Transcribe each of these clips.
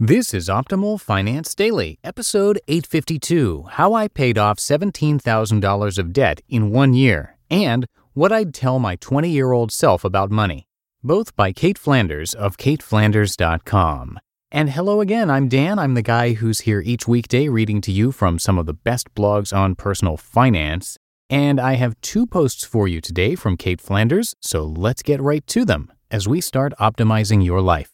This is Optimal Finance Daily, episode 852 How I Paid Off $17,000 of Debt in One Year, and What I'd Tell My 20 Year Old Self About Money. Both by Kate Flanders of kateflanders.com. And hello again, I'm Dan. I'm the guy who's here each weekday reading to you from some of the best blogs on personal finance. And I have two posts for you today from Kate Flanders, so let's get right to them as we start optimizing your life.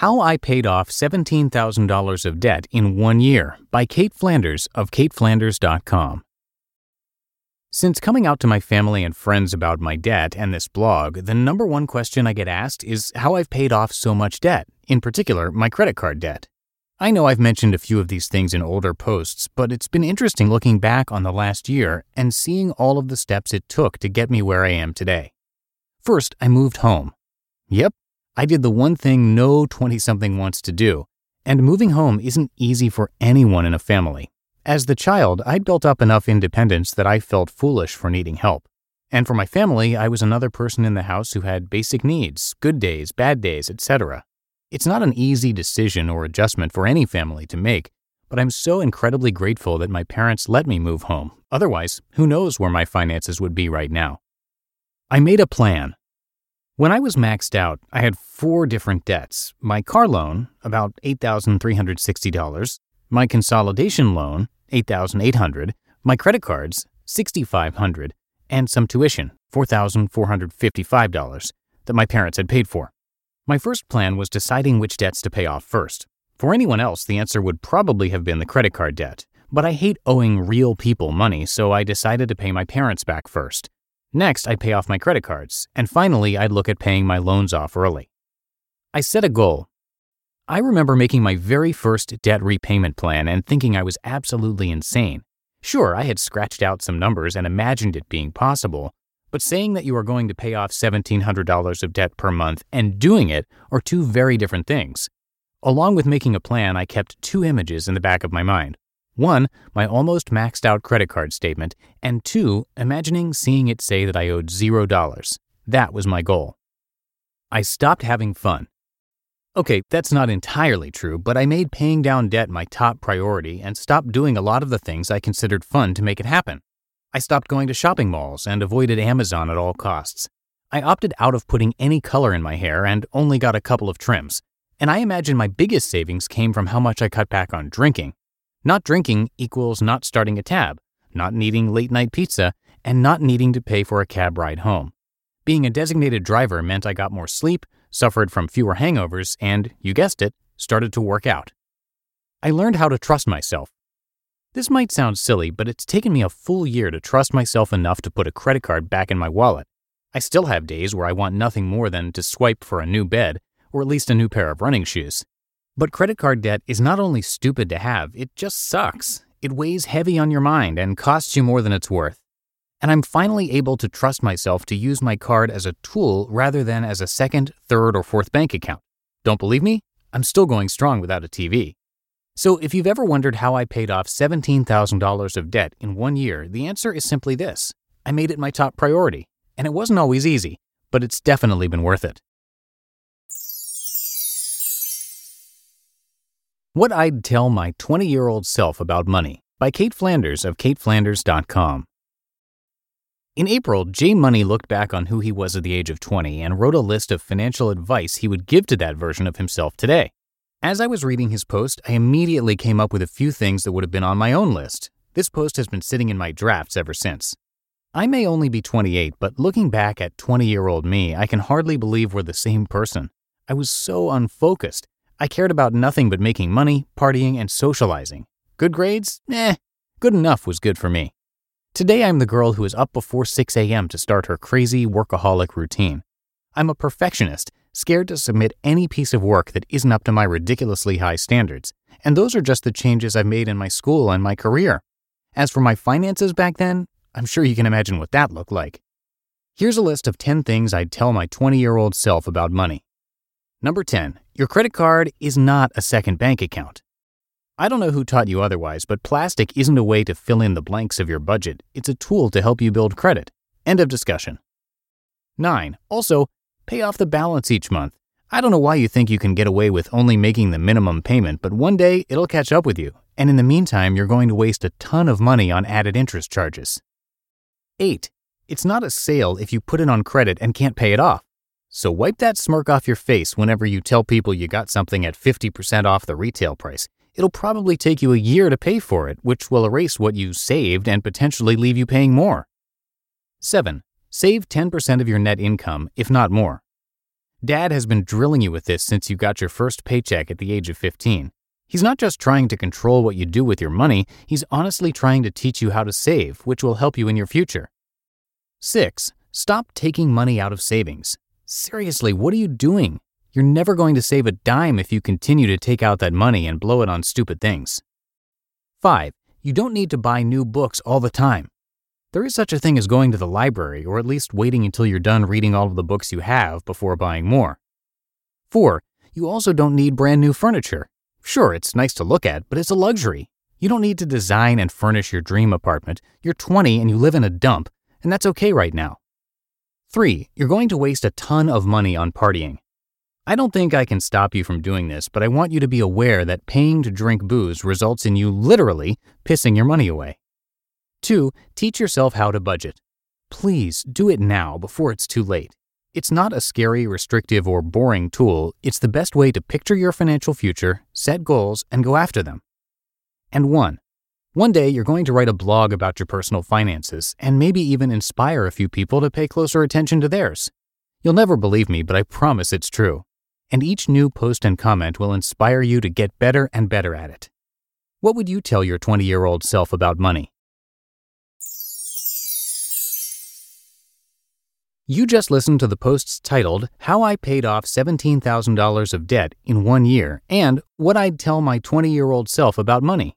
How I Paid Off $17,000 of Debt in One Year by Kate Flanders of kateflanders.com. Since coming out to my family and friends about my debt and this blog, the number one question I get asked is how I've paid off so much debt, in particular, my credit card debt. I know I've mentioned a few of these things in older posts, but it's been interesting looking back on the last year and seeing all of the steps it took to get me where I am today. First, I moved home. Yep, I did the one thing no 20 something wants to do, and moving home isn't easy for anyone in a family. As the child, I'd built up enough independence that I felt foolish for needing help. And for my family, I was another person in the house who had basic needs, good days, bad days, etc. It's not an easy decision or adjustment for any family to make, but I'm so incredibly grateful that my parents let me move home. Otherwise, who knows where my finances would be right now. I made a plan, when I was maxed out, I had four different debts my car loan, about $8,360, my consolidation loan, 8,800, my credit cards, 6,500, and some tuition, $4,455, that my parents had paid for. My first plan was deciding which debts to pay off first. For anyone else, the answer would probably have been the credit card debt, but I hate owing real people money, so I decided to pay my parents back first. Next, I'd pay off my credit cards, and finally, I'd look at paying my loans off early. I set a goal. I remember making my very first debt repayment plan and thinking I was absolutely insane. Sure, I had scratched out some numbers and imagined it being possible, but saying that you are going to pay off $1,700 of debt per month and doing it are two very different things. Along with making a plan, I kept two images in the back of my mind. One, my almost maxed out credit card statement, and two, imagining seeing it say that I owed zero dollars. That was my goal. I stopped having fun. Okay, that's not entirely true, but I made paying down debt my top priority and stopped doing a lot of the things I considered fun to make it happen. I stopped going to shopping malls and avoided Amazon at all costs. I opted out of putting any color in my hair and only got a couple of trims. And I imagine my biggest savings came from how much I cut back on drinking. Not drinking equals not starting a tab, not needing late night pizza, and not needing to pay for a cab ride home. Being a designated driver meant I got more sleep, suffered from fewer hangovers, and, you guessed it, started to work out. I learned how to trust myself. This might sound silly, but it's taken me a full year to trust myself enough to put a credit card back in my wallet. I still have days where I want nothing more than to swipe for a new bed, or at least a new pair of running shoes. But credit card debt is not only stupid to have, it just sucks. It weighs heavy on your mind and costs you more than it's worth. And I'm finally able to trust myself to use my card as a tool rather than as a second, third, or fourth bank account. Don't believe me? I'm still going strong without a TV. So, if you've ever wondered how I paid off $17,000 of debt in one year, the answer is simply this I made it my top priority. And it wasn't always easy, but it's definitely been worth it. What I'd Tell My 20 Year Old Self About Money by Kate Flanders of kateflanders.com. In April, Jay Money looked back on who he was at the age of 20 and wrote a list of financial advice he would give to that version of himself today. As I was reading his post, I immediately came up with a few things that would have been on my own list. This post has been sitting in my drafts ever since. I may only be 28, but looking back at 20 year old me, I can hardly believe we're the same person. I was so unfocused. I cared about nothing but making money, partying, and socializing. Good grades? Eh, good enough was good for me. Today I'm the girl who is up before 6 a.m. to start her crazy workaholic routine. I'm a perfectionist, scared to submit any piece of work that isn't up to my ridiculously high standards. And those are just the changes I've made in my school and my career. As for my finances back then, I'm sure you can imagine what that looked like. Here's a list of 10 things I'd tell my 20 year old self about money. Number 10. Your credit card is not a second bank account. I don't know who taught you otherwise, but plastic isn't a way to fill in the blanks of your budget. It's a tool to help you build credit. End of discussion. 9. Also, pay off the balance each month. I don't know why you think you can get away with only making the minimum payment, but one day it'll catch up with you, and in the meantime, you're going to waste a ton of money on added interest charges. 8. It's not a sale if you put it on credit and can't pay it off. So wipe that smirk off your face whenever you tell people you got something at 50% off the retail price. It'll probably take you a year to pay for it, which will erase what you saved and potentially leave you paying more. 7. Save 10% of your net income, if not more. Dad has been drilling you with this since you got your first paycheck at the age of 15. He's not just trying to control what you do with your money, he's honestly trying to teach you how to save, which will help you in your future. 6. Stop taking money out of savings. Seriously, what are you doing? You're never going to save a dime if you continue to take out that money and blow it on stupid things. 5. You don't need to buy new books all the time. There is such a thing as going to the library, or at least waiting until you're done reading all of the books you have before buying more. 4. You also don't need brand new furniture. Sure, it's nice to look at, but it's a luxury. You don't need to design and furnish your dream apartment. You're 20 and you live in a dump, and that's okay right now. 3. You're going to waste a ton of money on partying. I don't think I can stop you from doing this, but I want you to be aware that paying to drink booze results in you literally pissing your money away. 2. Teach yourself how to budget. Please do it now before it's too late. It's not a scary, restrictive, or boring tool. It's the best way to picture your financial future, set goals, and go after them. And one, one day you're going to write a blog about your personal finances and maybe even inspire a few people to pay closer attention to theirs. You'll never believe me, but I promise it's true. And each new post and comment will inspire you to get better and better at it. What would you tell your 20 year old self about money? You just listened to the posts titled How I Paid Off $17,000 of Debt in One Year and What I'd Tell My 20 Year Old Self About Money,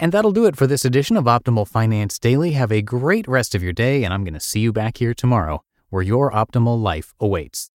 And that'll do it for this edition of Optimal Finance Daily. Have a great rest of your day, and I'm going to see you back here tomorrow where your optimal life awaits.